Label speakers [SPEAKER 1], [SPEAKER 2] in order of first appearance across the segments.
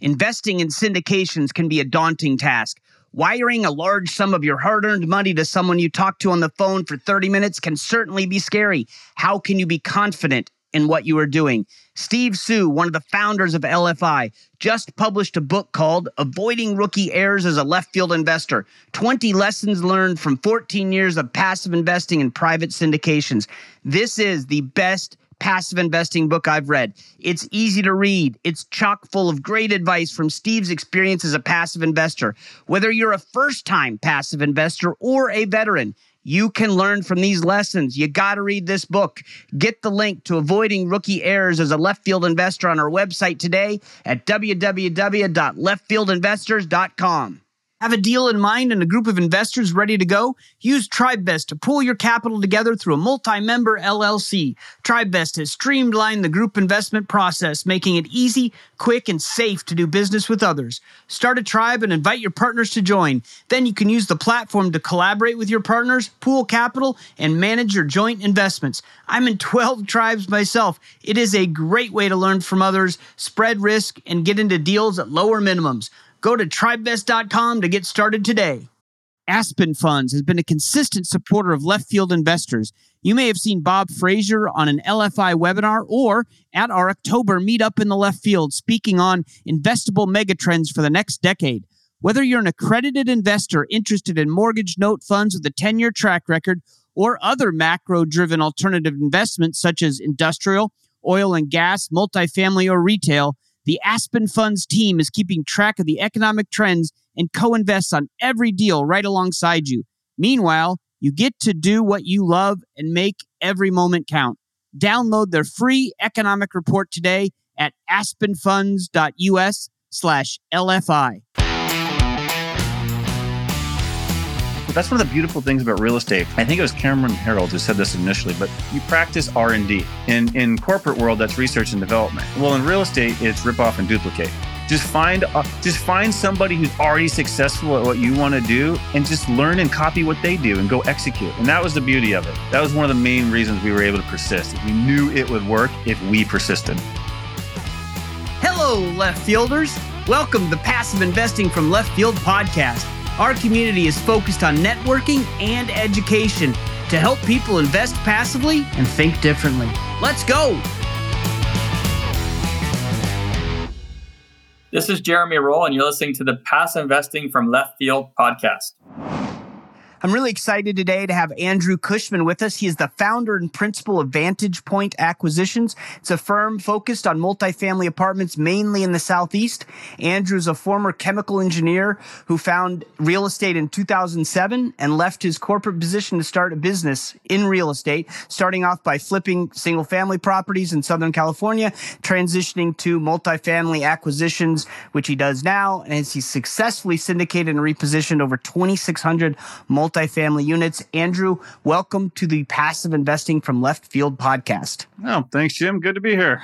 [SPEAKER 1] Investing in syndications can be a daunting task. Wiring a large sum of your hard earned money to someone you talk to on the phone for 30 minutes can certainly be scary. How can you be confident in what you are doing? Steve Suh, one of the founders of LFI, just published a book called Avoiding Rookie Errors as a Left Field Investor 20 Lessons Learned from 14 Years of Passive Investing in Private Syndications. This is the best passive investing book I've read. It's easy to read, it's chock full of great advice from Steve's experience as a passive investor. Whether you're a first time passive investor or a veteran, you can learn from these lessons. You got to read this book. Get the link to avoiding rookie errors as a left field investor on our website today at www.leftfieldinvestors.com. Have a deal in mind and a group of investors ready to go? Use TribeVest to pull your capital together through a multi-member LLC. TribeVest has streamlined the group investment process, making it easy, quick, and safe to do business with others. Start a tribe and invite your partners to join. Then you can use the platform to collaborate with your partners, pool capital, and manage your joint investments. I'm in 12 tribes myself. It is a great way to learn from others, spread risk, and get into deals at lower minimums. Go to tribevest.com to get started today. Aspen Funds has been a consistent supporter of left field investors. You may have seen Bob Fraser on an LFI webinar or at our October meetup in the left field speaking on investable megatrends for the next decade. Whether you're an accredited investor interested in mortgage note funds with a 10 year track record or other macro driven alternative investments such as industrial, oil and gas, multifamily, or retail, the Aspen Funds team is keeping track of the economic trends and co invests on every deal right alongside you. Meanwhile, you get to do what you love and make every moment count. Download their free economic report today at aspenfunds.us slash LFI.
[SPEAKER 2] That's one of the beautiful things about real estate. I think it was Cameron Herold who said this initially, but you practice R&D. In in corporate world, that's research and development. Well, in real estate, it's rip off and duplicate. Just find uh, just find somebody who's already successful at what you want to do, and just learn and copy what they do, and go execute. And that was the beauty of it. That was one of the main reasons we were able to persist. We knew it would work if we persisted.
[SPEAKER 1] Hello, left fielders. Welcome to Passive Investing from Left Field podcast. Our community is focused on networking and education to help people invest passively and think differently. Let's go.
[SPEAKER 3] This is Jeremy Roll, and you're listening to the Pass Investing from Left Field podcast.
[SPEAKER 1] I'm really excited today to have Andrew Cushman with us. He is the founder and principal of Vantage Point Acquisitions. It's a firm focused on multifamily apartments mainly in the Southeast. Andrew is a former chemical engineer who found real estate in 2007 and left his corporate position to start a business in real estate, starting off by flipping single family properties in Southern California, transitioning to multifamily acquisitions, which he does now. And as he successfully syndicated and repositioned over 2,600 multi multifamily units. Andrew, welcome to the Passive Investing from Left Field podcast.
[SPEAKER 2] Oh, thanks, Jim. Good to be here.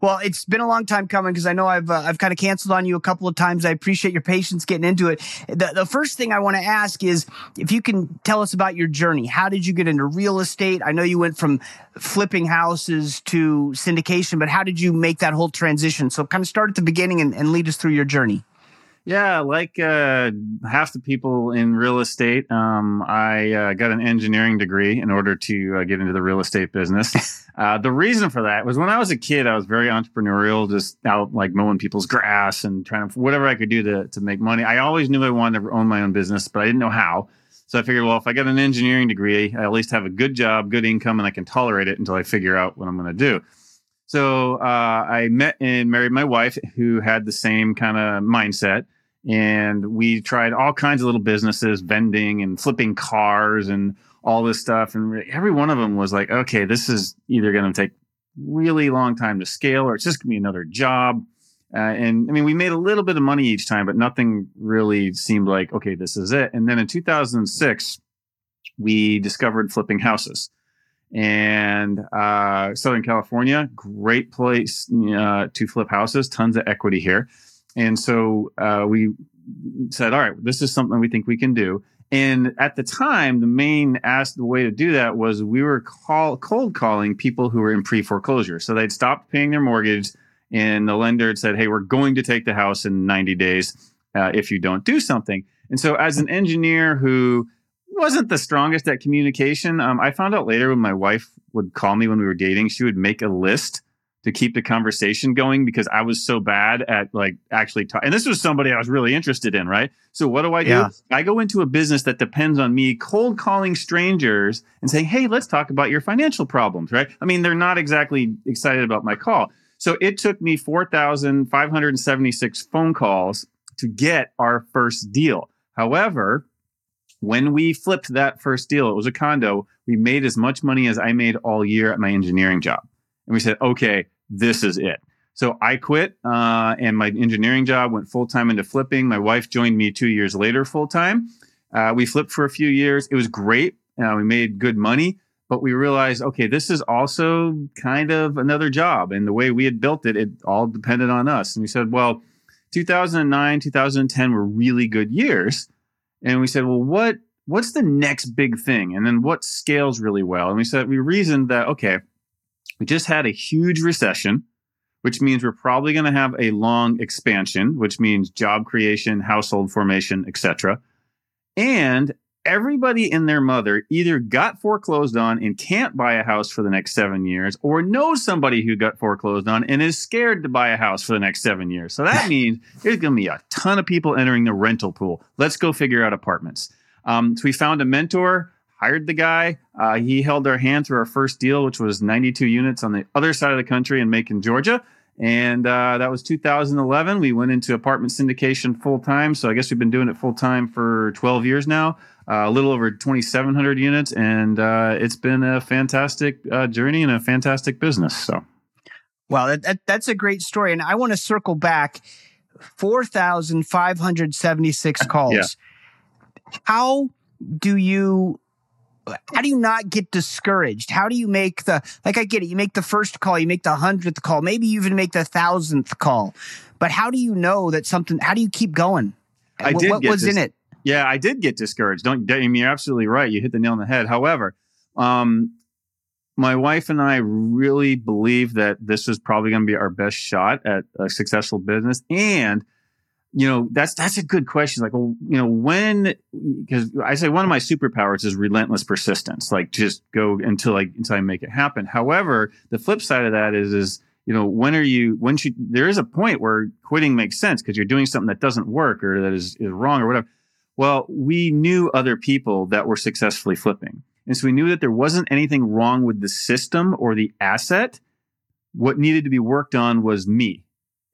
[SPEAKER 1] Well, it's been a long time coming because I know I've uh, I've kind of canceled on you a couple of times. I appreciate your patience getting into it. The, the first thing I want to ask is if you can tell us about your journey. How did you get into real estate? I know you went from flipping houses to syndication, but how did you make that whole transition? So, kind of start at the beginning and, and lead us through your journey.
[SPEAKER 2] Yeah, like uh, half the people in real estate, um, I uh, got an engineering degree in order to uh, get into the real estate business. Uh, the reason for that was when I was a kid, I was very entrepreneurial, just out like mowing people's grass and trying to whatever I could do to to make money. I always knew I wanted to own my own business, but I didn't know how. So I figured, well, if I get an engineering degree, I at least have a good job, good income, and I can tolerate it until I figure out what I'm going to do. So uh, I met and married my wife, who had the same kind of mindset, and we tried all kinds of little businesses, vending and flipping cars and all this stuff. And every one of them was like, okay, this is either going to take really long time to scale, or it's just going to be another job. Uh, and I mean, we made a little bit of money each time, but nothing really seemed like, okay, this is it. And then in 2006, we discovered flipping houses and uh, Southern California, great place uh, to flip houses. Tons of equity here, and so uh, we said, "All right, this is something we think we can do." And at the time, the main ask the way to do that was we were call, cold calling people who were in pre foreclosure. So they'd stopped paying their mortgage and the lender had said, "Hey, we're going to take the house in 90 days uh, if you don't do something." And so, as an engineer who wasn't the strongest at communication, um, I found out later when my wife would call me when we were dating, she would make a list to keep the conversation going because I was so bad at like actually talking. And this was somebody I was really interested in, right? So what do I do?
[SPEAKER 1] Yeah.
[SPEAKER 2] I go into a business that depends on me cold calling strangers and saying, "Hey, let's talk about your financial problems," right? I mean, they're not exactly excited about my call. So it took me 4,576 phone calls to get our first deal. However, when we flipped that first deal, it was a condo. We made as much money as I made all year at my engineering job. And we said, okay, this is it. So I quit, uh, and my engineering job went full time into flipping. My wife joined me two years later, full time. Uh, we flipped for a few years. It was great. Uh, we made good money, but we realized, okay, this is also kind of another job. And the way we had built it, it all depended on us. And we said, well, 2009, 2010 were really good years. And we said, well, what what's the next big thing? And then what scales really well? And we said, we reasoned that, okay, we just had a huge recession, which means we're probably going to have a long expansion, which means job creation, household formation, etc. And everybody and their mother either got foreclosed on and can't buy a house for the next seven years, or knows somebody who got foreclosed on and is scared to buy a house for the next seven years. So that means there's going to be a ton of people entering the rental pool. Let's go figure out apartments. Um, so we found a mentor, hired the guy. Uh, he held our hand through our first deal, which was 92 units on the other side of the country in Macon, Georgia. And uh, that was 2011. We went into apartment syndication full time. So I guess we've been doing it full time for 12 years now, uh, a little over 2,700 units. And uh, it's been a fantastic uh, journey and a fantastic business. So,
[SPEAKER 1] well, that, that, that's a great story. And I want to circle back 4,576 calls.
[SPEAKER 2] Yeah.
[SPEAKER 1] How do you how do you not get discouraged? How do you make the like I get it, you make the first call, you make the hundredth call, maybe you even make the thousandth call. But how do you know that something how do you keep going?
[SPEAKER 2] I
[SPEAKER 1] what
[SPEAKER 2] did
[SPEAKER 1] what
[SPEAKER 2] get
[SPEAKER 1] was
[SPEAKER 2] dis-
[SPEAKER 1] in it?
[SPEAKER 2] Yeah, I did get discouraged. Don't, I mean, you're absolutely right. You hit the nail on the head. However, um, my wife and I really believe that this is probably going to be our best shot at a successful business. And, you know, that's, that's a good question. Like, well, you know, when, because I say one of my superpowers is relentless persistence, like just go until I, until I make it happen. However, the flip side of that is, is, you know, when are you, when should, there is a point where quitting makes sense because you're doing something that doesn't work or that is, is wrong or whatever. Well, we knew other people that were successfully flipping. And so we knew that there wasn't anything wrong with the system or the asset. What needed to be worked on was me.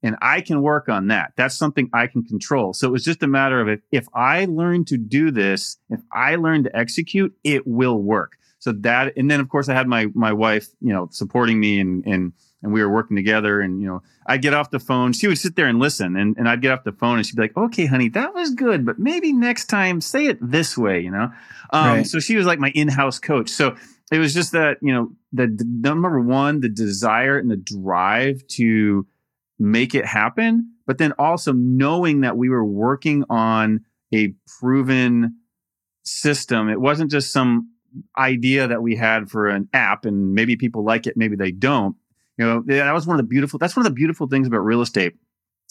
[SPEAKER 2] And I can work on that. That's something I can control. So it was just a matter of if, if I learn to do this, if I learn to execute, it will work. So that, and then of course I had my, my wife, you know, supporting me and, and, and we were working together and, you know, I'd get off the phone. She would sit there and listen and, and I'd get off the phone and she'd be like, okay, honey, that was good, but maybe next time say it this way, you know? Um,
[SPEAKER 1] Right.
[SPEAKER 2] so she was like my in-house coach. So it was just that, you know, the, the number one, the desire and the drive to make it happen, but then also knowing that we were working on a proven system. It wasn't just some idea that we had for an app and maybe people like it, maybe they don't. You know, that was one of the beautiful, that's one of the beautiful things about real estate.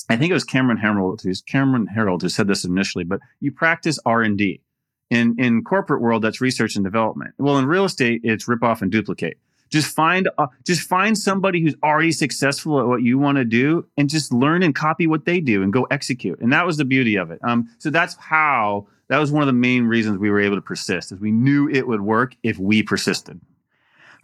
[SPEAKER 2] I think it was Cameron Herold who's Cameron Herold who said this initially, but you practice R and D. In in corporate world, that's research and development. Well, in real estate, it's rip off and duplicate. Just find uh, just find somebody who's already successful at what you want to do, and just learn and copy what they do, and go execute. And that was the beauty of it. Um, so that's how that was one of the main reasons we were able to persist, is we knew it would work if we persisted.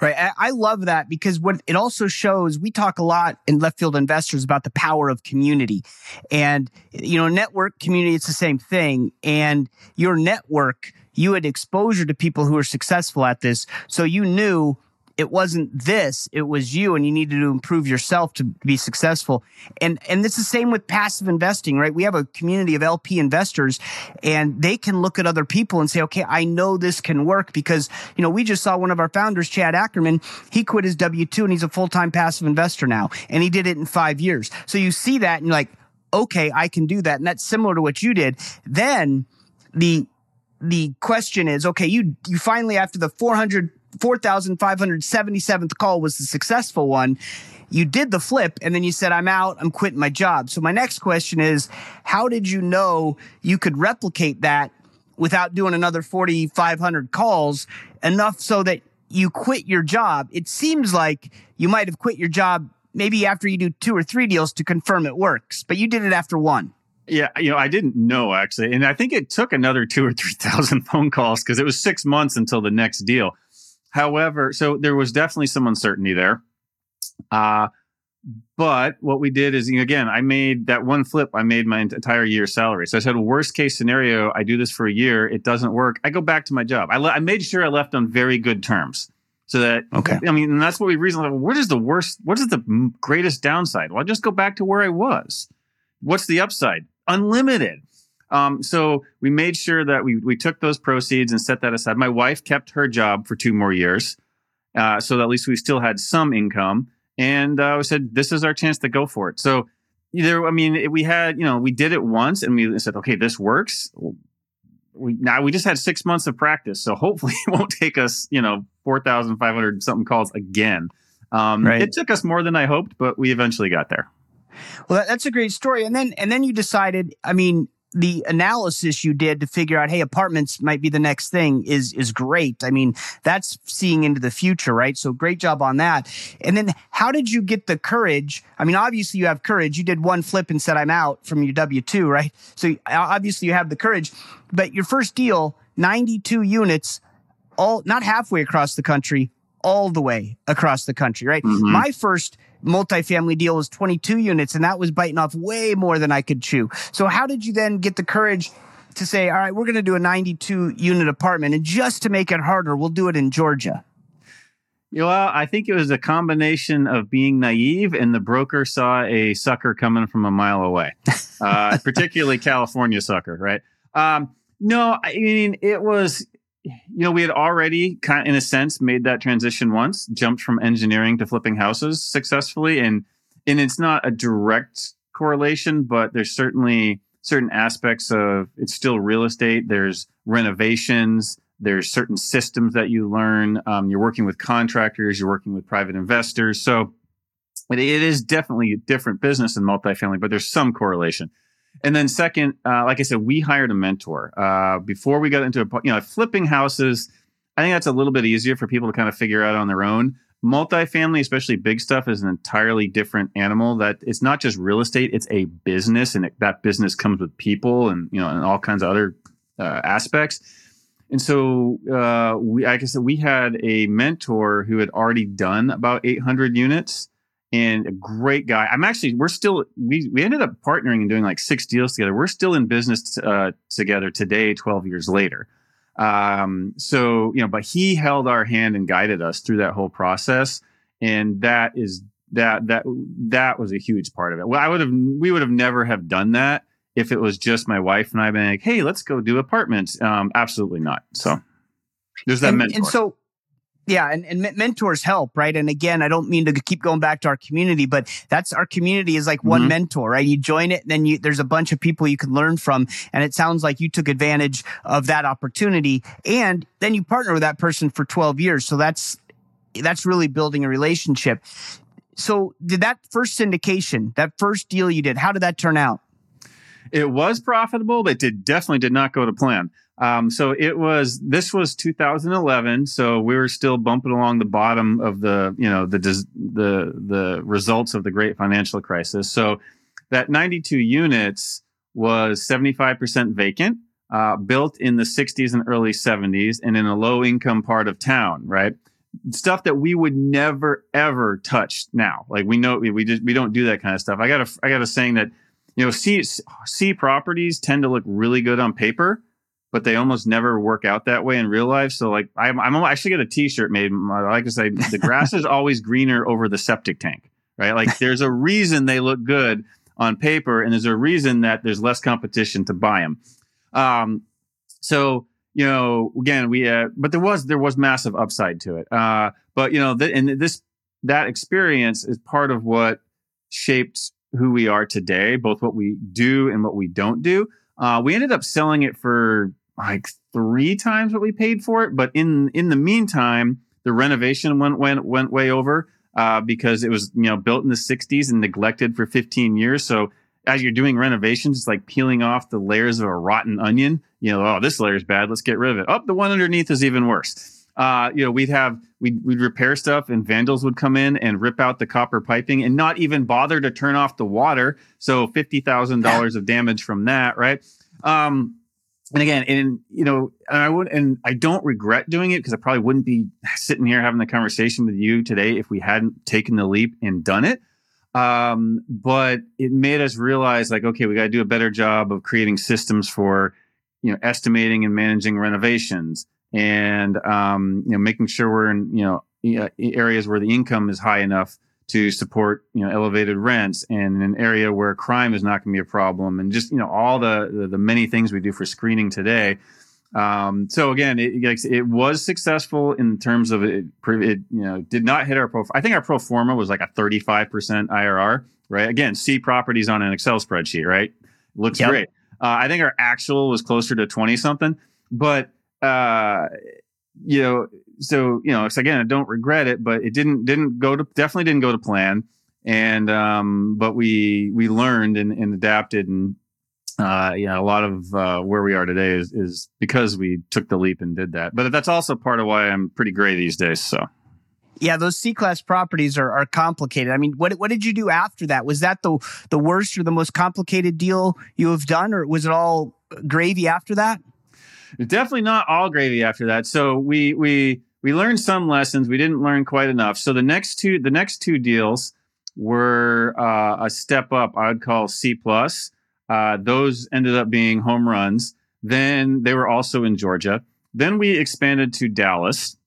[SPEAKER 1] Right. I, love that because what it also shows, we talk a lot in left field investors about the power of community. And, you know, network community, it's the same thing. And your network, you had exposure to people who are successful at this. So you knew it wasn't this, it was you, and you needed to improve yourself to be successful. And and it's the same with passive investing, right? We have a community of LP investors, and they can look at other people and say, okay, I know this can work because you know we just saw one of our founders, Chad Ackerman. He quit his W two and he's a full time passive investor now, and he did it in five years. So you see that and you're like, okay, I can do that, and that's similar to what you did. Then the the question is, okay, you you finally after the 400 4,577th call was the successful one. you did the flip and then you said, I'm out, I'm quitting my job. So my next question is, how did you know you could replicate that without doing another 4,500 calls enough so that you quit your job? It seems like you might have quit your job maybe after you do two or three deals to confirm it works, but you did it after one.
[SPEAKER 2] Yeah, you know, I didn't know actually, and I think it took another two or three thousand phone calls because it was six months until the next deal. However, so there was definitely some uncertainty there. Uh, but what we did is, again, I made that one flip. I made my entire year's salary. So I said, worst case scenario, I do this for a year. It doesn't work. I go back to my job. I, le- I made sure I left on very good terms. So that,
[SPEAKER 1] okay.
[SPEAKER 2] I mean, that's what we reasonably, what is the worst, what is the greatest downside? Well, I just go back to where I was. What's the upside? Unlimited. Um, so we made sure that we, we took those proceeds and set that aside. My wife kept her job for two more years. Uh, so that at least we still had some income and uh, we said this is our chance to go for it. So either I mean we had you know we did it once and we said okay this works. We now we just had six months of practice, so hopefully it won't take us you know four thousand five hundred something calls again. Um, right. It took us more than I hoped, but we eventually got there.
[SPEAKER 1] Well, that's a great story. And then and then you decided. I mean, the analysis you did to figure out, hey, apartments might be the next thing is is great. I mean, that's seeing into the future, right? So great job on that. And then how did you get the courage? I mean, obviously you have courage. You did one flip and said, I'm out from your W two, right? So obviously you have the courage. But your first deal, 92 units, all not halfway across the country, all the way across the country, right? Mm-hmm. My first multifamily deal was 22 units and that was biting off way more than I could chew. So how did you then get the courage to say, all right, we're going to do a 92 unit apartment and just to make it harder, we'll do it in Georgia?
[SPEAKER 2] Well, I think it was a combination of being naive and the broker saw a sucker coming from a mile away, uh, particularly California sucker, right? Um, no, I mean, it was, you know, we had already kind of, in a sense, made that transition once, jumped from engineering to flipping houses successfully, and and it's not a direct correlation, but there's certainly certain aspects of it's still real estate. There's renovations. There's certain systems that you learn. Um, you're working with contractors. You're working with private investors. So it, it is definitely a different business in multifamily, but there's some correlation. And then second, uh, like I said, we hired a mentor uh, before we got into a, you know flipping houses. I think that's a little bit easier for people to kind of figure out on their own. Multifamily, especially big stuff, is an entirely different animal. That it's not just real estate; it's a business, and it, that business comes with people and you know and all kinds of other uh, aspects. And so, uh, we, like I said, we had a mentor who had already done about 800 units and a great guy. I'm actually we're still we we ended up partnering and doing like six deals together. We're still in business uh, together today, 12 years later. Um, so you know, but he held our hand and guided us through that whole process, and that is that that that was a huge part of it. Well, I would have we would have never have done that if it was just my wife and I being like, hey, let's go do apartments. Um, absolutely not. So there's that
[SPEAKER 1] and,
[SPEAKER 2] mentor.
[SPEAKER 1] And so yeah, and, and mentors help, right? And again, I don't mean to keep going back to our community, but that's our community is like one mm-hmm. mentor, right? You join it, and then you there's a bunch of people you can learn from, and it sounds like you took advantage of that opportunity, and then you partner with that person for 12 years. So that's that's really building a relationship. So, did that first syndication, that first deal you did, how did that turn out?
[SPEAKER 2] It was profitable, but it definitely did not go to plan. Um, so it was this was 2011, so we were still bumping along the bottom of the you know the the the results of the great financial crisis. So that 92 units was 75% vacant, uh, built in the 60s and early 70s, and in a low income part of town, right? Stuff that we would never ever touch now. Like we know we, we just we don't do that kind of stuff. I got a I got a saying that you know C C properties tend to look really good on paper but they almost never work out that way in real life. So like I'm, I'm I actually get a T-shirt made. I like to say the grass is always greener over the septic tank, right? Like there's a reason they look good on paper, and there's a reason that there's less competition to buy them. Um, so you know, again, we uh, but there was there was massive upside to it. Uh, but you know, th- and this that experience is part of what shaped who we are today, both what we do and what we don't do. Uh, we ended up selling it for like three times what we paid for it. But in in the meantime, the renovation went went went way over. uh, because it was you know built in the 60s and neglected for 15 years. So as you're doing renovations, it's like peeling off the layers of a rotten onion. You know, oh, this layer is bad. Let's get rid of it. Oh, the one underneath is even worse. Uh, you know, we'd have we'd, we'd repair stuff, and vandals would come in and rip out the copper piping, and not even bother to turn off the water. So fifty thousand dollars of damage from that, right? Um, and again, and you know, and I would, and I don't regret doing it because I probably wouldn't be sitting here having the conversation with you today if we hadn't taken the leap and done it. Um, but it made us realize, like, okay, we got to do a better job of creating systems for, you know, estimating and managing renovations, and um, you know, making sure we're in, you know, areas where the income is high enough to support you know elevated rents and in an area where crime is not going to be a problem and just you know all the, the, the many things we do for screening today. Um, so again it, it was successful in terms of it, it you know did not hit our pro i think our pro forma was like a 35% irr right? Again C properties on an excel spreadsheet right? Looks yep. great. Uh, i think our actual was closer to 20 something but uh, you know so you know, it's again, I don't regret it, but it didn't didn't go to definitely didn't go to plan. And um, but we we learned and, and adapted, and uh, yeah, a lot of uh, where we are today is is because we took the leap and did that. But that's also part of why I'm pretty gray these days. So.
[SPEAKER 1] Yeah, those C class properties are, are complicated. I mean, what what did you do after that? Was that the the worst or the most complicated deal you have done, or was it all gravy after that?
[SPEAKER 2] Definitely not all gravy after that. So we we we learned some lessons. We didn't learn quite enough. So the next two, the next two deals were uh, a step up. I'd call C plus. Uh, those ended up being home runs. Then they were also in Georgia. Then we expanded to Dallas,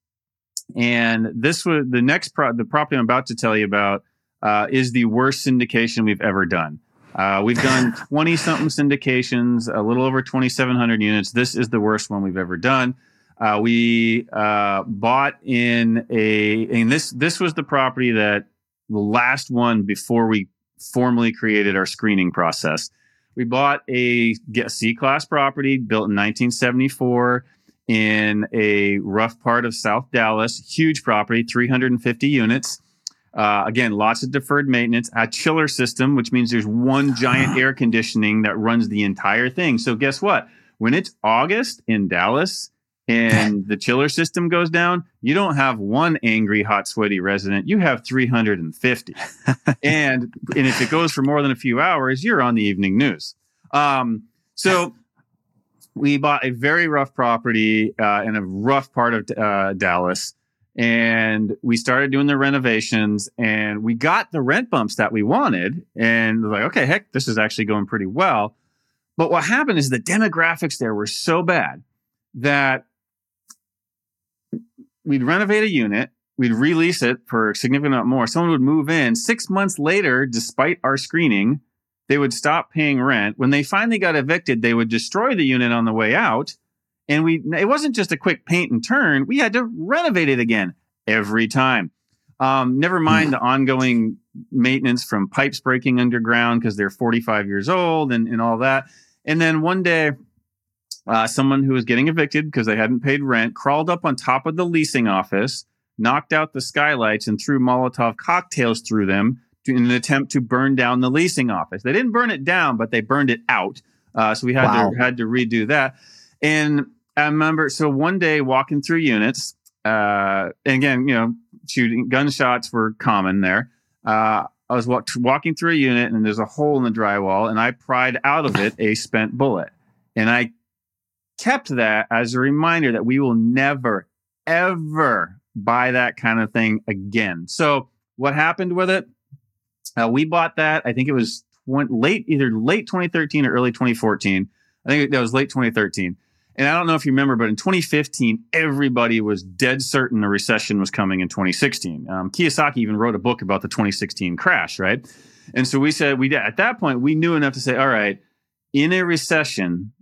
[SPEAKER 2] and this was the next pro- the property I'm about to tell you about uh, is the worst syndication we've ever done. Uh, we've done 20 something syndications, a little over 2,700 units. This is the worst one we've ever done. Uh, we uh, bought in a, and this this was the property that the last one before we formally created our screening process. We bought a C class property built in 1974 in a rough part of South Dallas. Huge property, 350 units. Uh, again, lots of deferred maintenance. A chiller system, which means there's one giant air conditioning that runs the entire thing. So guess what? When it's August in Dallas, and the chiller system goes down, you don't have one angry, hot, sweaty resident. You have 350. and, and if it goes for more than a few hours, you're on the evening news. Um, so we bought a very rough property uh, in a rough part of uh, Dallas. And we started doing the renovations and we got the rent bumps that we wanted. And like, okay, heck, this is actually going pretty well. But what happened is the demographics there were so bad that we'd renovate a unit, we'd release it for a significant amount more. Someone would move in. Six months later, despite our screening, they would stop paying rent. When they finally got evicted, they would destroy the unit on the way out. And we it wasn't just a quick paint and turn. We had to renovate it again every time. Um, never mind the ongoing maintenance from pipes breaking underground because they're 45 years old and, and all that. And then one day uh, someone who was getting evicted because they hadn't paid rent crawled up on top of the leasing office, knocked out the skylights, and threw Molotov cocktails through them to, in an attempt to burn down the leasing office. They didn't burn it down, but they burned it out. Uh, so we had wow. to had to redo that. And I remember, so one day walking through units, uh, and again, you know, shooting gunshots were common there. Uh, I was walk, walking through a unit, and there's a hole in the drywall, and I pried out of it a spent bullet, and I kept that as a reminder that we will never, ever buy that kind of thing again. So what happened with it? Uh, we bought that. I think it was late, either late 2013 or early 2014. I think that was late 2013. And I don't know if you remember, but in 2015, everybody was dead certain a recession was coming in 2016. Um, Kiyosaki even wrote a book about the 2016 crash, right? And so we said we at that point we knew enough to say, all right, in a recession,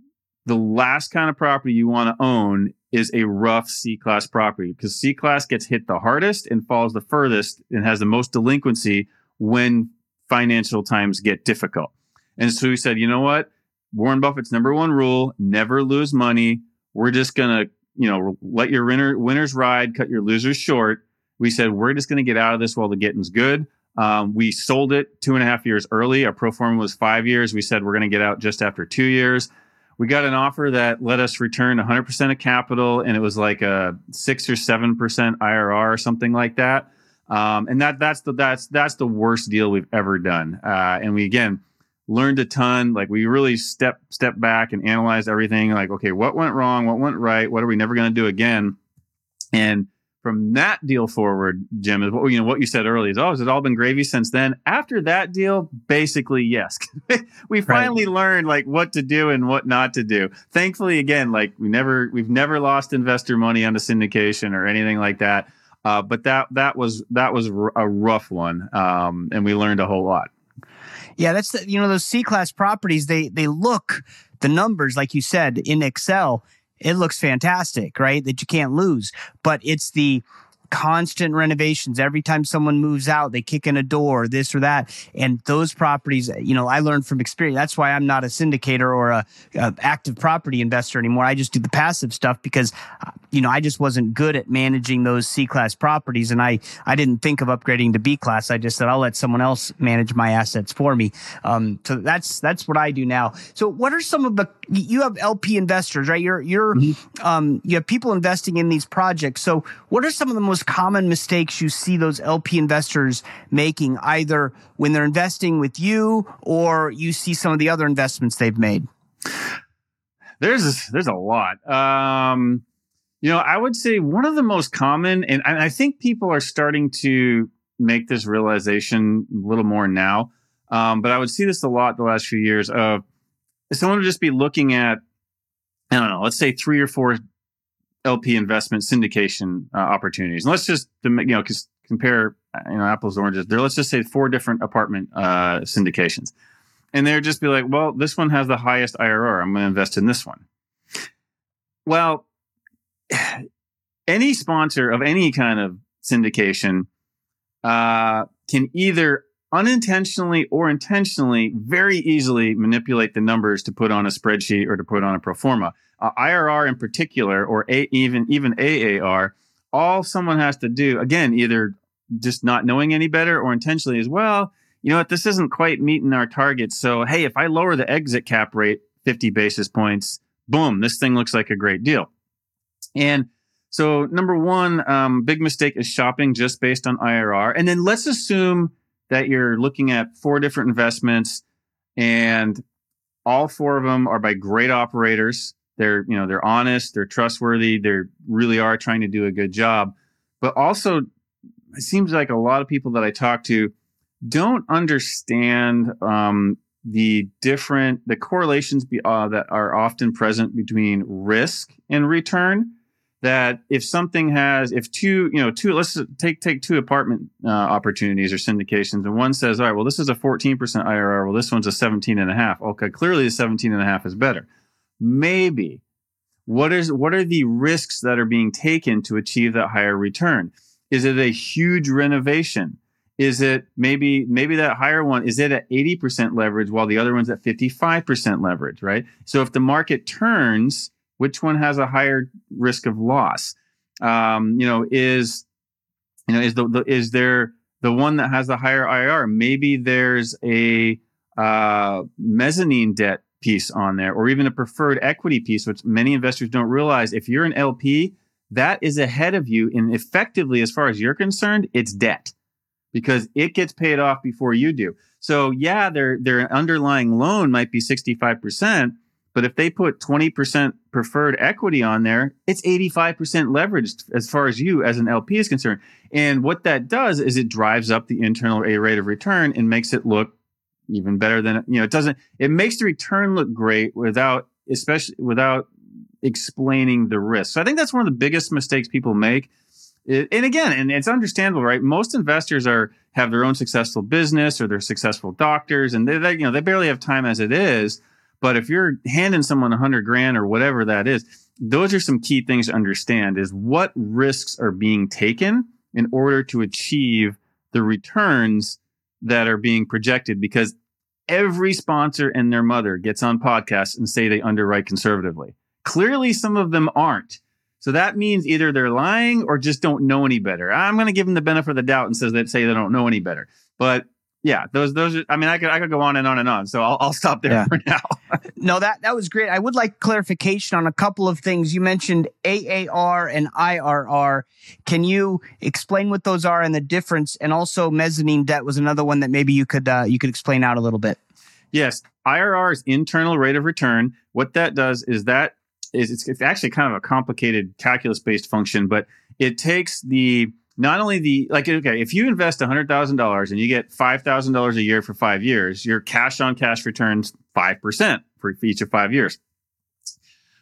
[SPEAKER 2] the last kind of property you want to own is a rough C class property because C class gets hit the hardest and falls the furthest and has the most delinquency when financial times get difficult. And so we said, you know what? Warren Buffett's number one rule, never lose money. We're just to, you know, let your winner, winners ride, cut your losers short. We said, we're just to get out of this while the getting's good. Um, we sold it two and a half years early. Our pro forma was five years. We said we're to get out just after two years. We got an offer that let us return 100% of capital, and it was like a six or seven percent IRR or something like that. Um, and that that's the that's that's the worst deal we've ever done. Uh, and we again learned a ton. Like we really step step back and analyzed everything. Like okay, what went wrong? What went right? What are we never going to do again? And from that deal forward, Jim, is what you know what you said earlier is oh, has it all been gravy since then? After that deal, basically yes. we finally right. learned like what to do and what not to do. Thankfully, again, like we never we've never lost investor money on a syndication or anything like that. Uh, but that that was that was a rough one, um, and we learned a whole lot.
[SPEAKER 1] Yeah, that's the, you know those C class properties. They they look the numbers like you said in Excel it looks fantastic, right? That you can't lose. But it's the constant renovations. Every time someone moves out, they kick in a door, this or that. And those properties, you know, I learned from experience. That's why I'm not a syndicator or a, a active property investor anymore. I just do the passive stuff because, you know, I just wasn't good at managing those C class properties. And I, I didn't think of upgrading to B class. I just said, I'll let someone else manage my assets for me. Um, so that's, that's what I do now. So what are some of the, you have LP investors, right? You're, you're, mm-hmm. um, you have people investing in these projects. So what are some of the most most common mistakes you see those LP investors making, either when they're investing with you or you see some of the other investments they've made?
[SPEAKER 2] There's there's a lot. Um, you know, I would say one of the most common, and, I think people are starting to make this realization a little more now. Um, but I would see this a lot the last few years of someone would just be looking at, I don't know, let's say three or four LP investment syndication uh, opportunities. And let's just you know compare you know apples and oranges. There, let's just say four different apartment uh, syndications, and they'd just be like, well, this one has the highest IRR. I'm going to invest in this one. Well, any sponsor of any kind of syndication uh, can either unintentionally or intentionally very easily manipulate the numbers to put on a spreadsheet or to put on a pro forma. Uh, IRR in particular, or a, even even AAR, all someone has to do again, either just not knowing any better or intentionally as well. You know what? This isn't quite meeting our targets. So hey, if I lower the exit cap rate 50 basis points, boom, this thing looks like a great deal. And so number one, um, big mistake is shopping just based on IRR. And then let's assume that you're looking at four different investments and all four of them are by great operators. They're, you know, they're honest, they're trustworthy, they really are trying to do a good job. But also, it seems like a lot of people that I talk to don't understand um, the different the correlations be, uh, that are often present between risk and return that if something has if two you know two let's take take two apartment uh, opportunities or syndications and one says all right well this is a 14% irr well this one's a 17 and a half. Okay clearly the 17 and a half is better. Maybe. What is what are the risks that are being taken to achieve that higher return? Is it a huge renovation? Is it maybe maybe that higher one is it at 80% leverage while the other one's at 55% leverage right? So if the market turns which one has a higher risk of loss? Um, you know, is you know is the, the, is there the one that has the higher IR? Maybe there's a uh, mezzanine debt piece on there, or even a preferred equity piece, which many investors don't realize. If you're an LP, that is ahead of you, and effectively, as far as you're concerned, it's debt because it gets paid off before you do. So yeah, their their underlying loan might be 65%, but if they put 20% preferred equity on there, it's 85% leveraged as far as you as an LP is concerned. And what that does is it drives up the internal A rate of return and makes it look even better than, you know, it doesn't, it makes the return look great without, especially without explaining the risk. So I think that's one of the biggest mistakes people make. And again, and it's understandable, right? Most investors are have their own successful business or they're successful doctors, and they, they you know they barely have time as it is but if you're handing someone a hundred grand or whatever that is, those are some key things to understand is what risks are being taken in order to achieve the returns that are being projected because every sponsor and their mother gets on podcasts and say they underwrite conservatively. Clearly, some of them aren't. So that means either they're lying or just don't know any better. I'm going to give them the benefit of the doubt and says that say they don't know any better. But yeah, those those are, I mean, I could I could go on and on and on. So I'll, I'll stop there
[SPEAKER 1] Yeah.
[SPEAKER 2] for now.
[SPEAKER 1] No, that that was great. I would like clarification on a couple of things. You mentioned AAR and IRR. Can you explain what those are and the difference? And also, mezzanine debt was another one that maybe you could uh, you could explain out a little bit.
[SPEAKER 2] Yes, IRR is internal rate of return. What that does is that is it's, it's actually kind of a complicated calculus based function, but it takes the not only the like okay, if you invest hundred thousand dollars and you get five thousand dollars a year for five years, your cash on cash returns five percent for each of five years.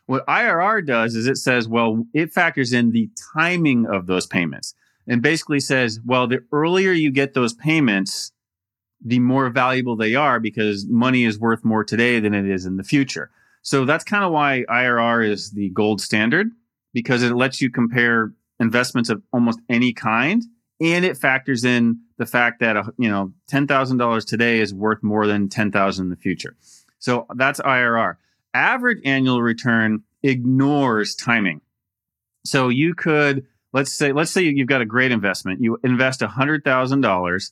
[SPEAKER 2] What IRR does is it says, well, it factors in the timing of those payments and basically says, well, the earlier you get those payments, the more valuable they are because money is worth more today than it is in the future. So that's kind of why IRR is the gold standard because it lets you compare investments of almost any kind and it factors in the fact that uh, you know $10,000 today is worth more than 10,000 in the future. So that's IRR. Average annual return ignores timing. So you could let's say let's say you've got a great investment. You invest $100,000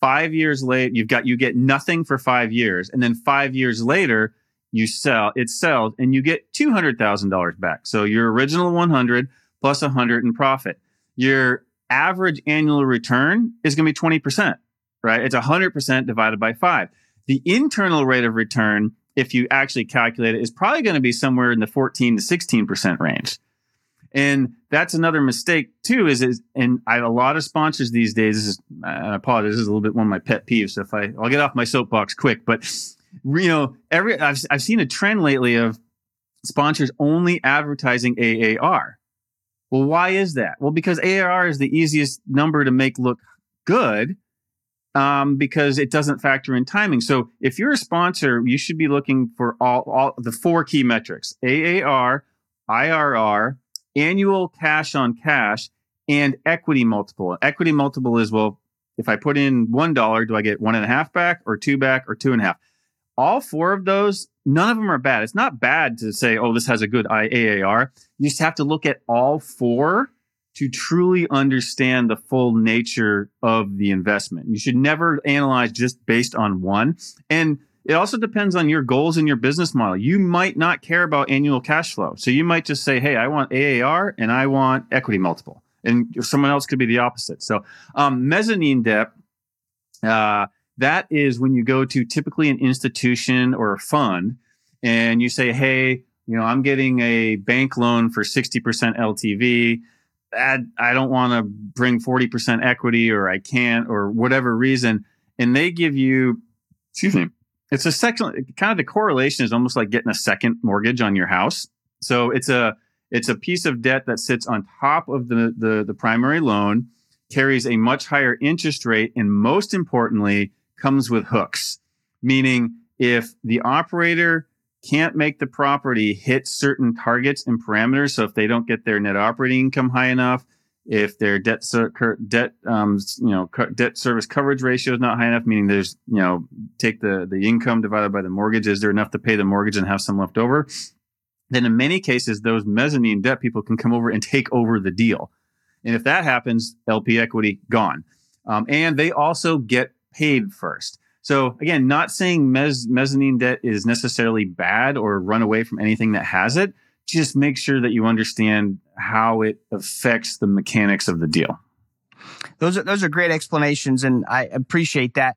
[SPEAKER 2] five years late, you've got you get nothing for five years, and then five years later, you sell it sells, and you get two hundred thousand dollars back. So your original one hundred plus a hundred in profit. Your average annual return is going to be twenty percent, right? It's hundred percent divided by five. The internal rate of return, if you actually calculate it, is probably going to be somewhere in the fourteen to sixteen percent range. And that's another mistake too. Is is and I have a lot of sponsors these days. This is I apologize. This is a little bit one of my pet peeves. So if I I'll get off my soapbox quick, but you know every I've I've seen a trend lately of sponsors only advertising AAR. Well, why is that? Well, because AAR is the easiest number to make look good. Um, because it doesn't factor in timing. So if you're a sponsor, you should be looking for all, all the four key metrics: AAR, IRR, annual cash on cash and equity multiple. Equity multiple is well, if I put in one dollar, do I get one and a half back or two back or two and a half? All four of those, none of them are bad. It's not bad to say, oh, this has a good AAR. You just have to look at all four to truly understand the full nature of the investment. You should never analyze just based on one. And it also depends on your goals and your business model. You might not care about annual cash flow. So you might just say, hey, I want AAR and I want equity multiple. And someone else could be the opposite. So um, mezzanine debt, uh, that is when you go to typically an institution or a fund and you say, hey, you know, I'm getting a bank loan for 60% LTV. I, don't want to bring 40% equity or I can't or whatever reason. And they give you, excuse me, it's a second kind of the correlation is almost like getting a second mortgage on your house. So it's a it's a piece of debt that sits on top of the the, the primary loan, carries a much higher interest rate, and most importantly, comes with hooks. Meaning if the operator can't make the property hit certain targets and parameters, so if they don't get their net operating income high enough, if their debt debt um, you know debt service coverage ratio is not high enough, meaning there's you know take the the income divided by the mortgage, is there enough to pay the mortgage and have some left over? Then in many cases, those mezzanine debt people can come over and take over the deal, and if that happens, LP equity gone, um, and they also get paid first. So again, not saying mezz- mezzanine debt is necessarily bad or run away from anything that has it. Just make sure that you understand how it affects the mechanics of the deal.
[SPEAKER 1] Those are those are great explanations, and I appreciate that.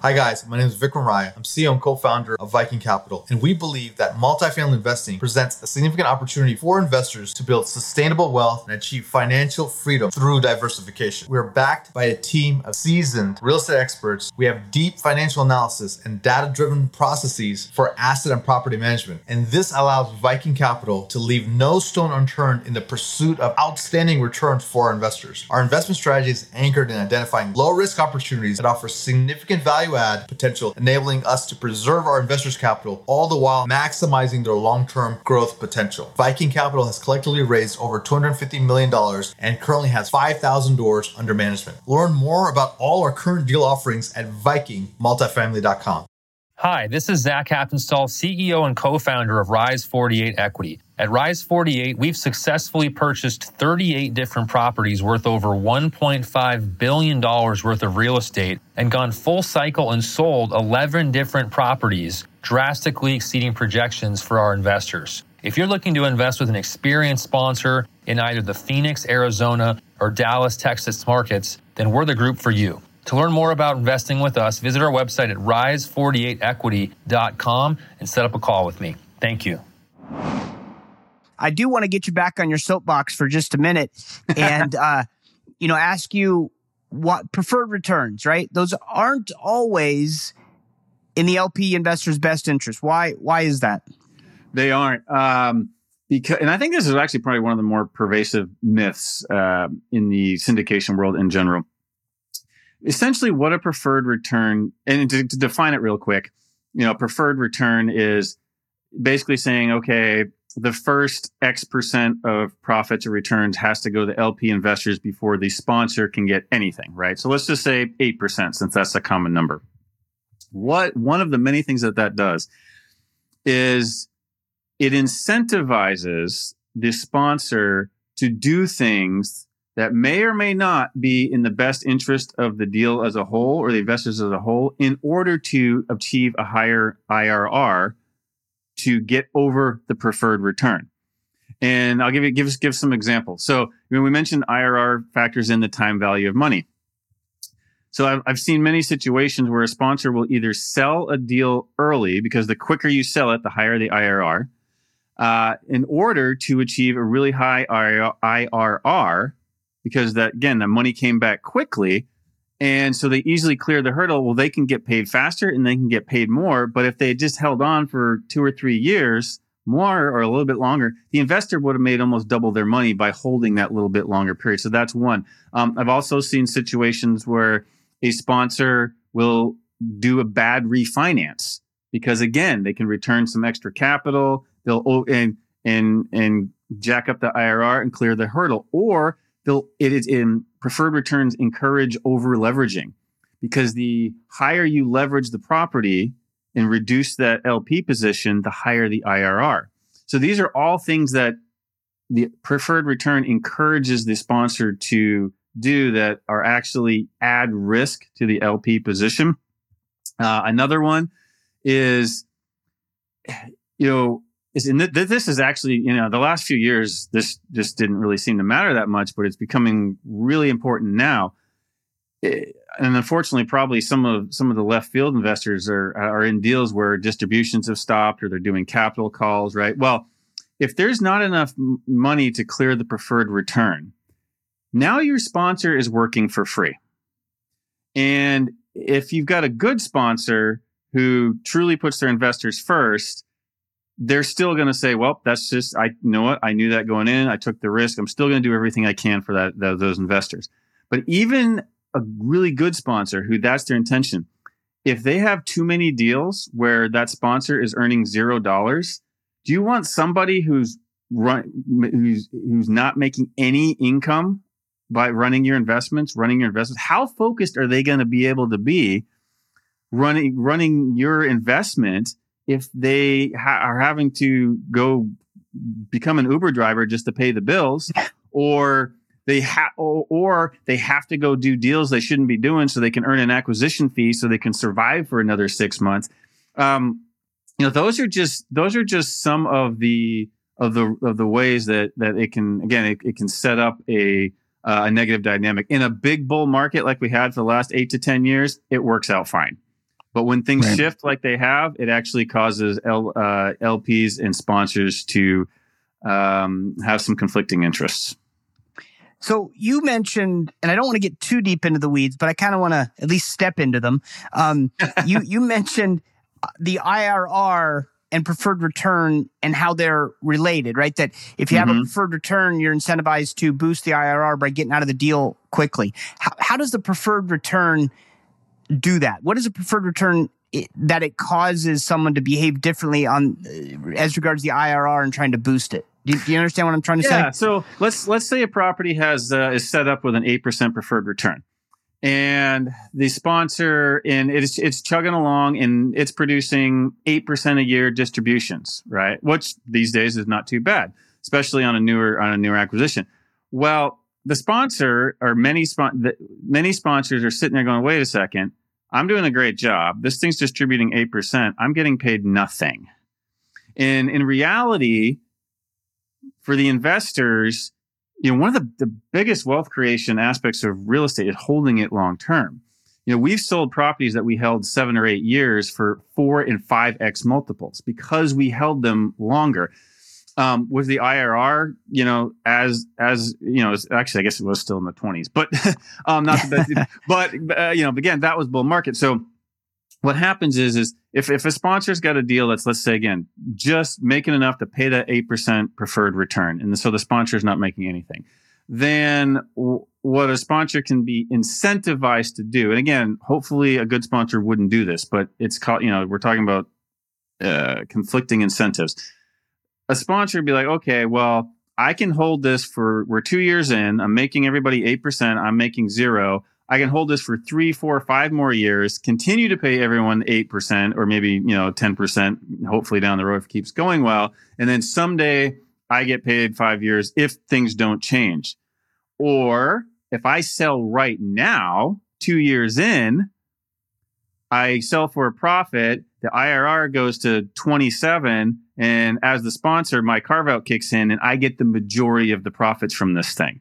[SPEAKER 4] Hi guys, my name is Vikram Rai. I'm CEO and co-founder of Viking Capital, and we believe that multifamily investing presents a significant opportunity for investors to build sustainable wealth and achieve financial freedom through diversification. We are backed by a team of seasoned real estate experts. We have deep financial analysis and data-driven processes for asset and property management, and this allows Viking Capital to leave no stone unturned in the pursuit of outstanding returns for our investors. Our investment strategy is anchored in identifying low-risk opportunities that offer significant value add potential, enabling us to preserve our investors' capital, all the while maximizing their long term growth potential. Viking Capital has collectively raised over $250 million and currently has 5,000 doors under management. Learn more about all our current deal offerings at VikingMultifamily.com.
[SPEAKER 5] Hi, this is Zach Haptonstall, CEO and co founder of Rise 48 Equity. At Rise 48, we've successfully purchased 38 different properties worth over $1.5 billion worth of real estate and gone full cycle and sold 11 different properties, drastically exceeding projections for our investors. If you're looking to invest with an experienced sponsor in either the Phoenix, Arizona, or Dallas, Texas markets, then we're the group for you. To learn more about investing with us, visit our website at rise48equity.com and set up a call with me. Thank you.
[SPEAKER 1] I do want to get you back on your soapbox for just a minute and, uh, you know, ask you what preferred returns, right? Those aren't always in the LP investor's best interest. Why, why is that?
[SPEAKER 2] They aren't. Um, because, and I think this is actually probably one of the more pervasive myths uh, in the syndication world in general. Essentially, what a preferred return, and to, to define it real quick, you know, preferred return is basically saying, okay, the first X percent of profits or returns has to go to LP investors before the sponsor can get anything, right? So let's just say 8%, since that's a common number. What one of the many things that that does is it incentivizes the sponsor to do things that may or may not be in the best interest of the deal as a whole or the investors as a whole in order to achieve a higher IRR to get over the preferred return. And I'll give you give give some examples. So when we mentioned IRR factors in the time value of money. So I've, I've seen many situations where a sponsor will either sell a deal early because the quicker you sell it, the higher the IRR, uh, in order to achieve a really high IRR, because that again, the money came back quickly. And so they easily clear the hurdle. Well, they can get paid faster and they can get paid more. But if they just held on for two or three years more or a little bit longer, the investor would have made almost double their money by holding that little bit longer period. So that's one. Um, I've also seen situations where a sponsor will do a bad refinance because again, they can return some extra capital. They'll and and and jack up the IRR and clear the hurdle, or they'll it is in preferred returns encourage over leveraging because the higher you leverage the property and reduce that LP position, the higher the IRR. So these are all things that the preferred return encourages the sponsor to do that are actually add risk to the LP position. Uh, another one is, you know, is in th- this is actually you know the last few years this just didn't really seem to matter that much, but it's becoming really important now. It, and unfortunately, probably some of some of the left field investors are are in deals where distributions have stopped or they're doing capital calls. Right. Well, if there's not enough money to clear the preferred return, now your sponsor is working for free. And if you've got a good sponsor who truly puts their investors first, they're still going to say, well, that's just, I know what, I knew that going in. I took the risk. I'm still going to do everything I can for that, that, those investors. But even a really good sponsor who that's their intention, if they have too many deals where that sponsor is earning zero dollars, do you want somebody who's run, who's, who's not making any income by running your investments, running your investments? How focused are they going to be able to be running, running your investment? If they ha- are having to go become an Uber driver just to pay the bills, or they have, or, or they have to go do deals they shouldn't be doing so they can earn an acquisition fee so they can survive for another six months. Um, you know, those are just those are just some of the of the of the ways that that it can again it, it can set up a uh, a negative dynamic in a big bull market like we had for the last eight to ten years. It works out fine. But when things right. shift like they have, it actually causes L, uh, LPs and sponsors to um, have some conflicting interests.
[SPEAKER 1] So you mentioned, and I don't want to get too deep into the weeds, but I kind of want to at least step into them. Um, you you mentioned the IRR and preferred return and how they're related, right? That if you mm-hmm. have a mm-hmm. preferred return, you're incentivized to boost the IRR by getting out of the deal quickly. How, how does the preferred return do that? What is a preferred return that it causes someone to behave differently on uh, as regards the IRR and trying to boost it? Do you, do you understand what I'm trying to
[SPEAKER 2] yeah,
[SPEAKER 1] say?
[SPEAKER 2] Yeah. So let's let's say a property has uh, is set up with an eight percent preferred return. and the sponsor and it's it's chugging along and it's producing 8% a year distributions right which these days is not too bad especially on a newer on a newer acquisition well the sponsor or many spon- the, many sponsors are sitting there going wait a second i'm doing a great job this thing's distributing 8% i'm getting paid nothing and in reality for the investors you know, one of the, the biggest wealth creation aspects of real estate is holding it long term. You know, we've sold properties that we held seven or eight years for four and five X multiples because we held them longer. Um, with the IRR, you know, as as you know, actually, I guess it was still in the twenties, but um, not the best. but uh, you know, again, that was bull market. So what happens is is if, if a sponsor's got a deal that's let's say again just making enough to pay that 8% preferred return and so the sponsor is not making anything then w- what a sponsor can be incentivized to do and again hopefully a good sponsor wouldn't do this but it's called you know we're talking about uh, conflicting incentives a sponsor would be like okay well i can hold this for we're two years in i'm making everybody 8% i'm making zero I can hold this for three, four, five more years, continue to pay everyone 8% or maybe, you know, 10%, hopefully down the road if it keeps going well. And then someday I get paid five years if things don't change. Or if I sell right now, two years in, I sell for a profit, the IRR goes to 27. And as the sponsor, my carve out kicks in and I get the majority of the profits from this thing.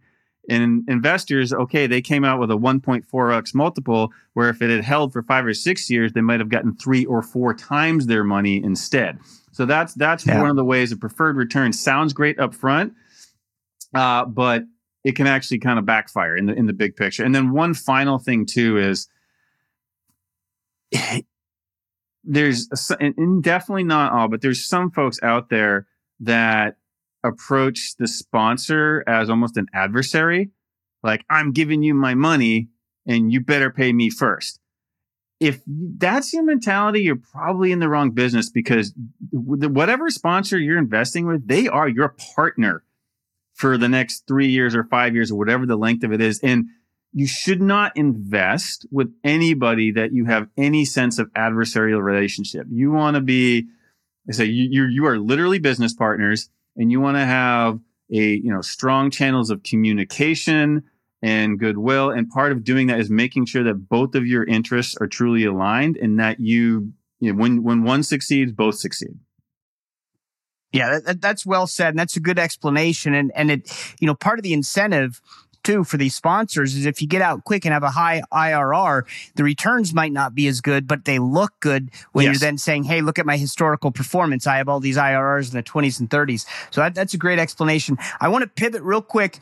[SPEAKER 2] And investors, okay, they came out with a 1.4x multiple, where if it had held for five or six years, they might have gotten three or four times their money instead. So that's that's yeah. one of the ways a preferred return sounds great up front, uh, but it can actually kind of backfire in the in the big picture. And then one final thing too is there's and definitely not all, but there's some folks out there that approach the sponsor as almost an adversary. Like, I'm giving you my money and you better pay me first. If that's your mentality, you're probably in the wrong business because whatever sponsor you're investing with, they are your partner for the next three years or five years or whatever the length of it is. And you should not invest with anybody that you have any sense of adversarial relationship. You want to be, I say, you, you, you are literally business partners and you want to have a you know strong channels of communication and goodwill. And part of doing that is making sure that both of your interests are truly aligned and that you, you know, when when one succeeds both succeed.
[SPEAKER 1] Yeah that, that's well said and that's a good explanation. And and it you know part of the incentive too for these sponsors is if you get out quick and have a high IRR, the returns might not be as good, but they look good when yes. you're then saying, Hey, look at my historical performance. I have all these IRRs in the 20s and 30s. So that, that's a great explanation. I want to pivot real quick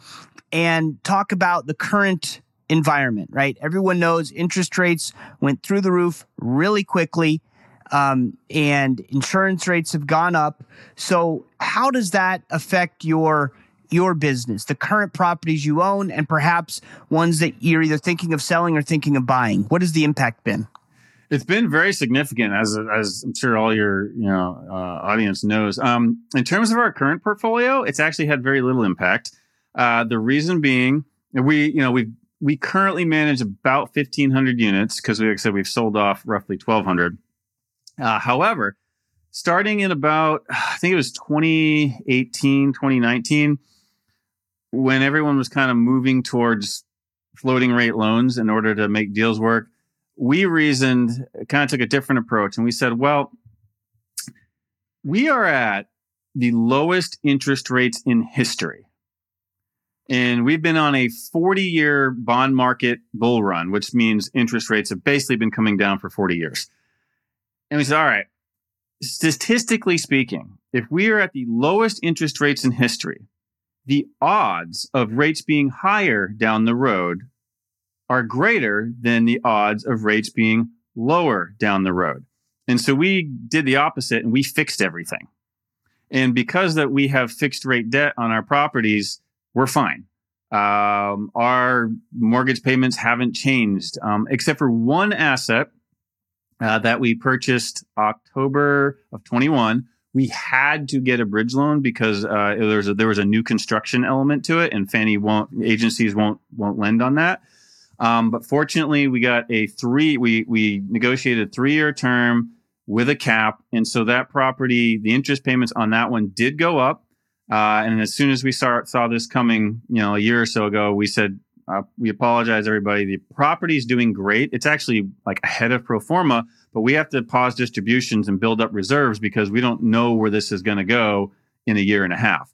[SPEAKER 1] and talk about the current environment, right? Everyone knows interest rates went through the roof really quickly. Um, and insurance rates have gone up. So how does that affect your your business, the current properties you own, and perhaps ones that you're either thinking of selling or thinking of buying? What has the impact been?
[SPEAKER 2] It's been very significant, as as I'm sure all your you know uh, audience knows. Um, in terms of our current portfolio, it's actually had very little impact. Uh, the reason being, we you know we we currently manage about 1,500 units because, like I said, we've sold off roughly 1,200. Uh, however, starting in about I think it was 2018, 2019 when everyone was kind of moving towards floating rate loans in order to make deals work, we reasoned, kind of took a different approach. And we said, well, we are at the lowest interest rates in history. And we've been on a 40 year bond market bull run, which means interest rates have basically been coming down for 40 years. And we said, all right, statistically speaking, if we are at the lowest interest rates in history, the odds of rates being higher down the road are greater than the odds of rates being lower down the road. And so we did the opposite and we fixed everything. And because that we have fixed rate debt on our properties, we're fine. Um, our mortgage payments haven't changed, um, except for one asset uh, that we purchased October of 21 we had to get a bridge loan because uh, there was a, there was a new construction element to it, and Fannie won't agencies won't won't lend on that. Um, but fortunately, we got a three. We we negotiated a three year term with a cap, and so that property, the interest payments on that one did go up. Uh, and as soon as we saw saw this coming, you know, a year or so ago, we said uh, we apologize, everybody. The property is doing great. It's actually like ahead of pro forma, but we have to pause distributions and build up reserves because we don't know where this is going to go in a year and a half.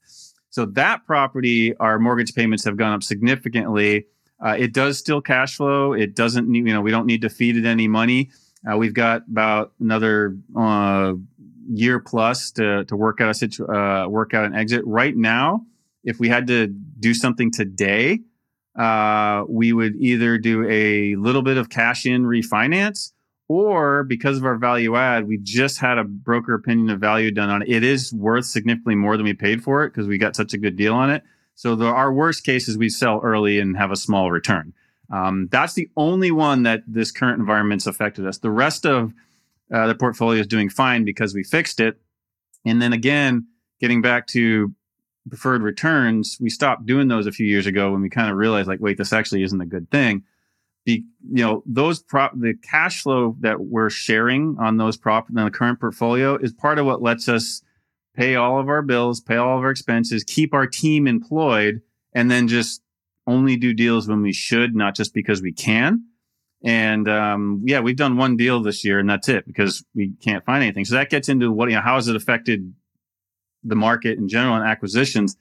[SPEAKER 2] So that property, our mortgage payments have gone up significantly. Uh, it does still cash flow. It doesn't need, you know, we don't need to feed it any money. Uh, we've got about another uh, year plus to, to work out a situ- uh, work out an exit. Right now, if we had to do something today, uh, we would either do a little bit of cash in refinance, or because of our value add, we just had a broker opinion of value done on it. It is worth significantly more than we paid for it because we got such a good deal on it. So the, our worst case is we sell early and have a small return. Um, that's the only one that this current environment's affected us. The rest of uh, the portfolio is doing fine because we fixed it. And then again, getting back to preferred returns, we stopped doing those a few years ago when we kind of realized like, wait, this actually isn't a good thing. Be, you know, those prop, the cash flow that we're sharing on those prop in the current portfolio is part of what lets us pay all of our bills, pay all of our expenses, keep our team employed, and then just only do deals when we should, not just because we can. And um, yeah, we've done one deal this year, and that's it because we can't find anything. So that gets into what you know, how has it affected the market in general and acquisitions?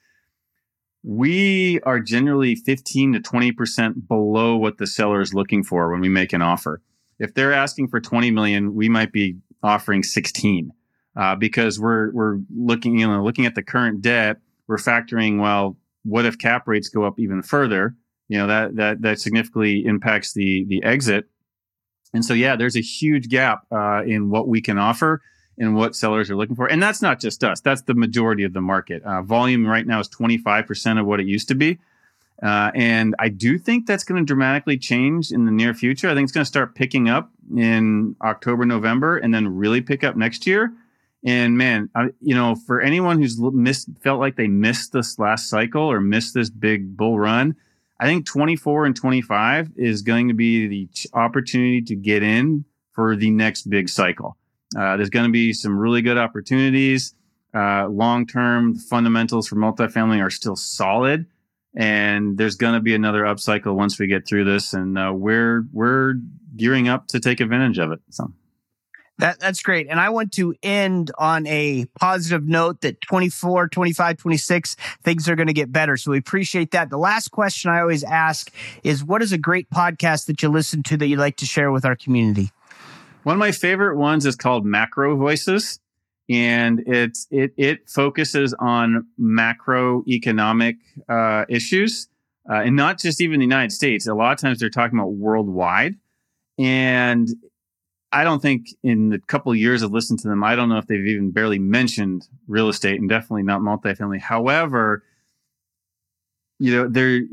[SPEAKER 2] We are generally 15 to 20 percent below what the seller is looking for when we make an offer. If they're asking for 20 million, we might be offering 16 uh, because we're we're looking you know looking at the current debt. We're factoring well what if cap rates go up even further? You know, that, that, that significantly impacts the, the exit. And so, yeah, there's a huge gap uh, in what we can offer and what sellers are looking for. And that's not just us. That's the majority of the market. Uh, volume right now is 25% of what it used to be. Uh, and I do think that's going to dramatically change in the near future. I think it's going to start picking up in October, November, and then really pick up next year. And man, I, you know, for anyone who's missed, felt like they missed this last cycle or missed this big bull run, I think 24 and 25 is going to be the opportunity to get in for the next big cycle. Uh, there's going to be some really good opportunities. Uh, long term fundamentals for multifamily are still solid, and there's going to be another upcycle once we get through this, and uh, we're we're gearing up to take advantage of it. So.
[SPEAKER 1] That, that's great. And I want to end on a positive note that 24, 25, 26, things are going to get better. So we appreciate that. The last question I always ask is what is a great podcast that you listen to that you'd like to share with our community?
[SPEAKER 2] One of my favorite ones is called Macro Voices. And it's, it, it focuses on macroeconomic uh, issues uh, and not just even the United States. A lot of times they're talking about worldwide. And I don't think in the couple of years of listening to them, I don't know if they've even barely mentioned real estate and definitely not multifamily. However, you know, they're, you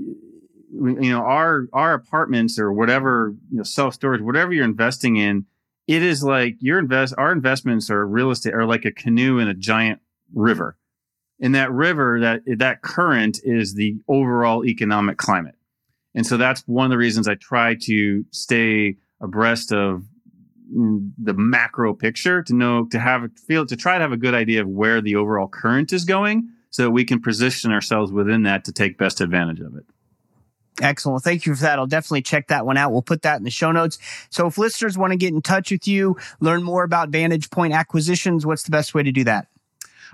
[SPEAKER 2] know, our, our apartments or whatever, you know, self storage, whatever you're investing in, it is like your invest, our investments are real estate are like a canoe in a giant river. In that river, that, that current is the overall economic climate. And so that's one of the reasons I try to stay abreast of mm, the macro picture to know to have feel to try to have a good idea of where the overall current is going so that we can position ourselves within that to take best advantage of it
[SPEAKER 1] Excellent. Thank you for that. I'll definitely check that one out. We'll put that in the show notes. So if listeners want to get in touch with you, learn more about Vantage Point acquisitions, what's the best way to do that?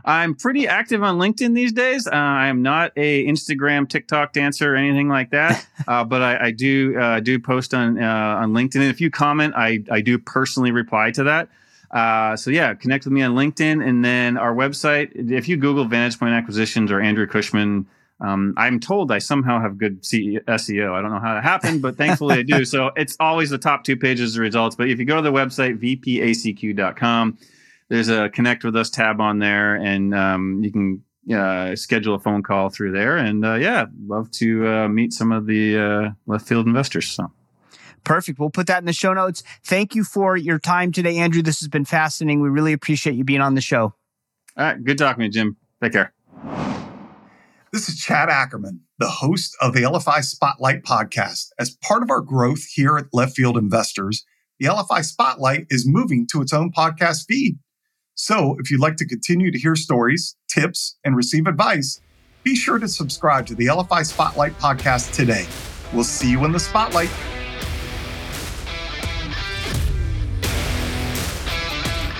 [SPEAKER 2] I'm pretty active on LinkedIn these days. Uh, I am not a Instagram, TikTok dancer or anything like that, uh, but I, I do uh, do post on uh, on LinkedIn. And if you comment, I I do personally reply to that. Uh, so yeah, connect with me on LinkedIn, and then our website. If you Google Vantage Point Acquisitions or Andrew Cushman. Um, I'm told I somehow have good SEO. I don't know how that happened, but thankfully I do. So it's always the top two pages of results. But if you go to the website, vpacq.com, there's a connect with us tab on there, and um, you can uh, schedule a phone call through there. And uh, yeah, love to uh, meet some of the uh, left field investors. So.
[SPEAKER 1] Perfect. We'll put that in the show notes. Thank you for your time today, Andrew. This has been fascinating. We really appreciate you being on the show.
[SPEAKER 2] All right. Good talking to you, Jim. Take care.
[SPEAKER 6] This is Chad Ackerman, the host of the LFI Spotlight podcast. As part of our growth here at Left Field Investors, the LFI Spotlight is moving to its own podcast feed. So if you'd like to continue to hear stories, tips, and receive advice, be sure to subscribe to the LFI Spotlight podcast today. We'll see you in the spotlight.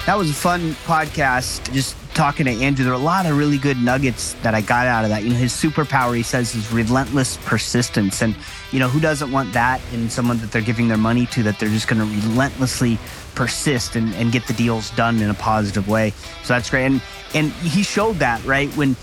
[SPEAKER 1] That was a fun podcast. Just talking to Andrew, there are a lot of really good nuggets that I got out of that. You know, his superpower, he says, is relentless persistence. And, you know, who doesn't want that in someone that they're giving their money to, that they're just going to relentlessly persist and, and get the deals done in a positive way. So that's great. And, and he showed that, right? When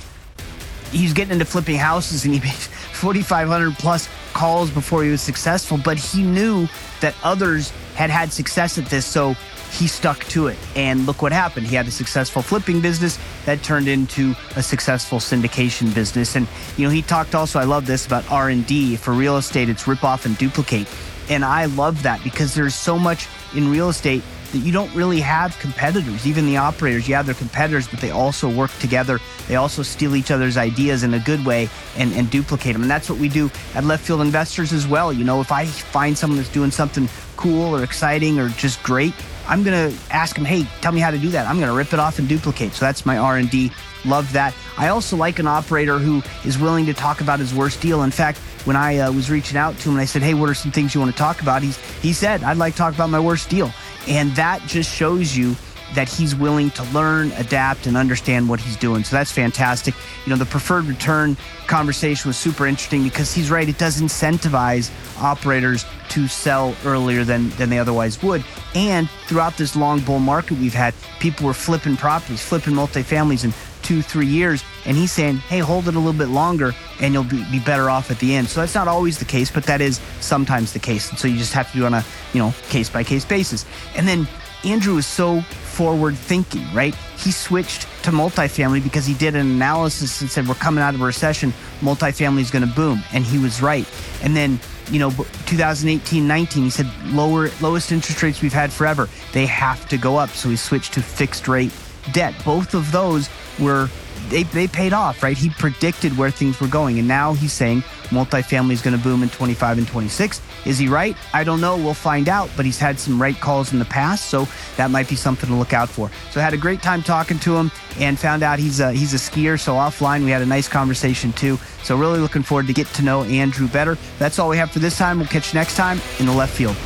[SPEAKER 1] he's getting into flipping houses and he made 4,500 plus calls before he was successful, but he knew that others had had success at this. So he stuck to it. And look what happened. He had a successful flipping business that turned into a successful syndication business. And you know he talked also i love this about r&d for real estate. It's rip off and duplicate. And i love that because there's so much in real estate that you don't really have competitors even the operators. You have their competitors but they also work together. They also steal each other's ideas in a good way and, and duplicate them and that's what we do at left field investors as well. You know if i find someone that's doing something cool or exciting or just great I'm going to ask him, hey, tell me how to do that. I'm going to rip it off and duplicate. So that's my R&D. Love that. I also like an operator who is willing to talk about his worst deal. In fact, when I uh, was reaching out to him and I said, hey, what are some things you want to talk about? He's, he said, I'd like to talk about my worst deal. And that just shows you that he's willing to learn, adapt, and understand what he's doing. So that's fantastic. You know, the preferred return conversation was super interesting because he's right. It does incentivize operators to sell earlier than, than they otherwise would. And throughout this long bull market we've had, people were flipping properties, flipping multifamilies in two, three years. And he's saying, hey, hold it a little bit longer and you'll be, be better off at the end. So that's not always the case, but that is sometimes the case. And so you just have to do on a, you know, case by case basis. And then Andrew is so forward thinking, right? He switched to multifamily because he did an analysis and said, we're coming out of a recession, multifamily is going to boom. And he was right. And then, you know, 2018 19, he said, lower, lowest interest rates we've had forever. They have to go up. So he switched to fixed rate debt. Both of those were they, they paid off, right? He predicted where things were going. And now he's saying multifamily is going to boom in 25 and 26. Is he right? I don't know. We'll find out. But he's had some right calls in the past, so that might be something to look out for. So I had a great time talking to him and found out he's a, he's a skier. So offline, we had a nice conversation too. So really looking forward to get to know Andrew better. That's all we have for this time. We'll catch you next time in the left field.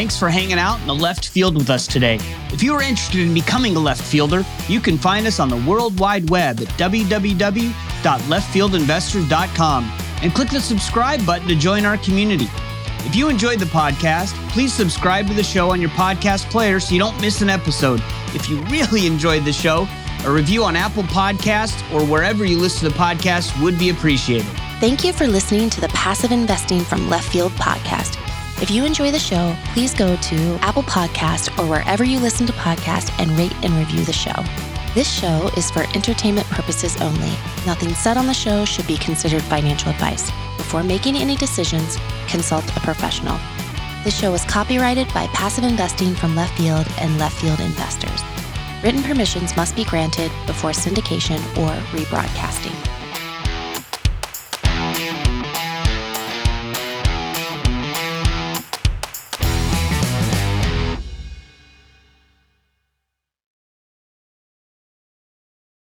[SPEAKER 1] Thanks for hanging out in the left field with us today. If you are interested in becoming a left fielder, you can find us on the World Wide Web at www.leftfieldinvestors.com and click the subscribe button to join our community. If you enjoyed the podcast, please subscribe to the show on your podcast player so you don't miss an episode. If you really enjoyed the show, a review on Apple Podcasts or wherever you listen to podcasts would be appreciated.
[SPEAKER 7] Thank you for listening to the Passive Investing from Left Field podcast. If you enjoy the show, please go to Apple Podcast or wherever you listen to podcasts and rate and review the show. This show is for entertainment purposes only. Nothing said on the show should be considered financial advice. Before making any decisions, consult a professional. This show is copyrighted by Passive Investing from Left Field and Left Field Investors. Written permissions must be granted before syndication or rebroadcasting.